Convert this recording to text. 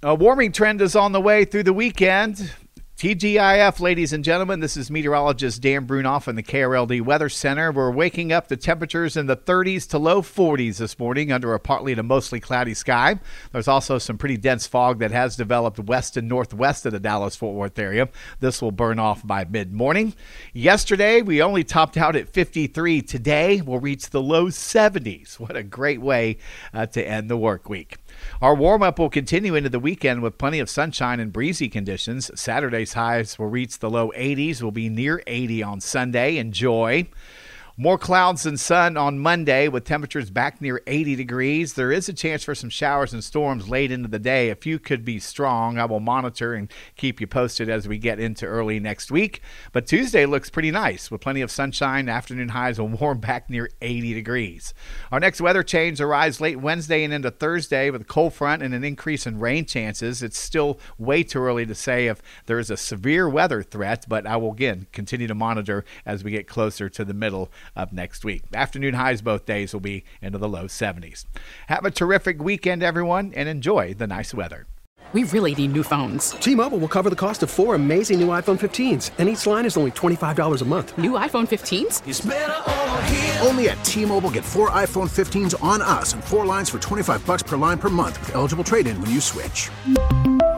A warming trend is on the way through the weekend. TGIF, ladies and gentlemen, this is meteorologist Dan Brunoff in the KRLD Weather Center. We're waking up to temperatures in the 30s to low 40s this morning under a partly to mostly cloudy sky. There's also some pretty dense fog that has developed west and northwest of the Dallas Fort Worth area. This will burn off by mid morning. Yesterday, we only topped out at 53. Today, we'll reach the low 70s. What a great way uh, to end the work week. Our warm up will continue into the weekend with plenty of sunshine and breezy conditions. Saturday's highs will reach the low 80s, will be near 80 on Sunday. Enjoy. More clouds than sun on Monday with temperatures back near 80 degrees. There is a chance for some showers and storms late into the day. A few could be strong. I will monitor and keep you posted as we get into early next week. But Tuesday looks pretty nice with plenty of sunshine. Afternoon highs will warm back near 80 degrees. Our next weather change arrives late Wednesday and into Thursday with a cold front and an increase in rain chances. It's still way too early to say if there is a severe weather threat, but I will again continue to monitor as we get closer to the middle of next week. Afternoon highs both days will be into the low 70s. Have a terrific weekend, everyone, and enjoy the nice weather. We really need new phones. T-Mobile will cover the cost of four amazing new iPhone 15s, and each line is only $25 a month. New iPhone 15s? Only at T-Mobile get four iPhone 15s on us and four lines for 25 bucks per line per month with eligible trade-in when you switch.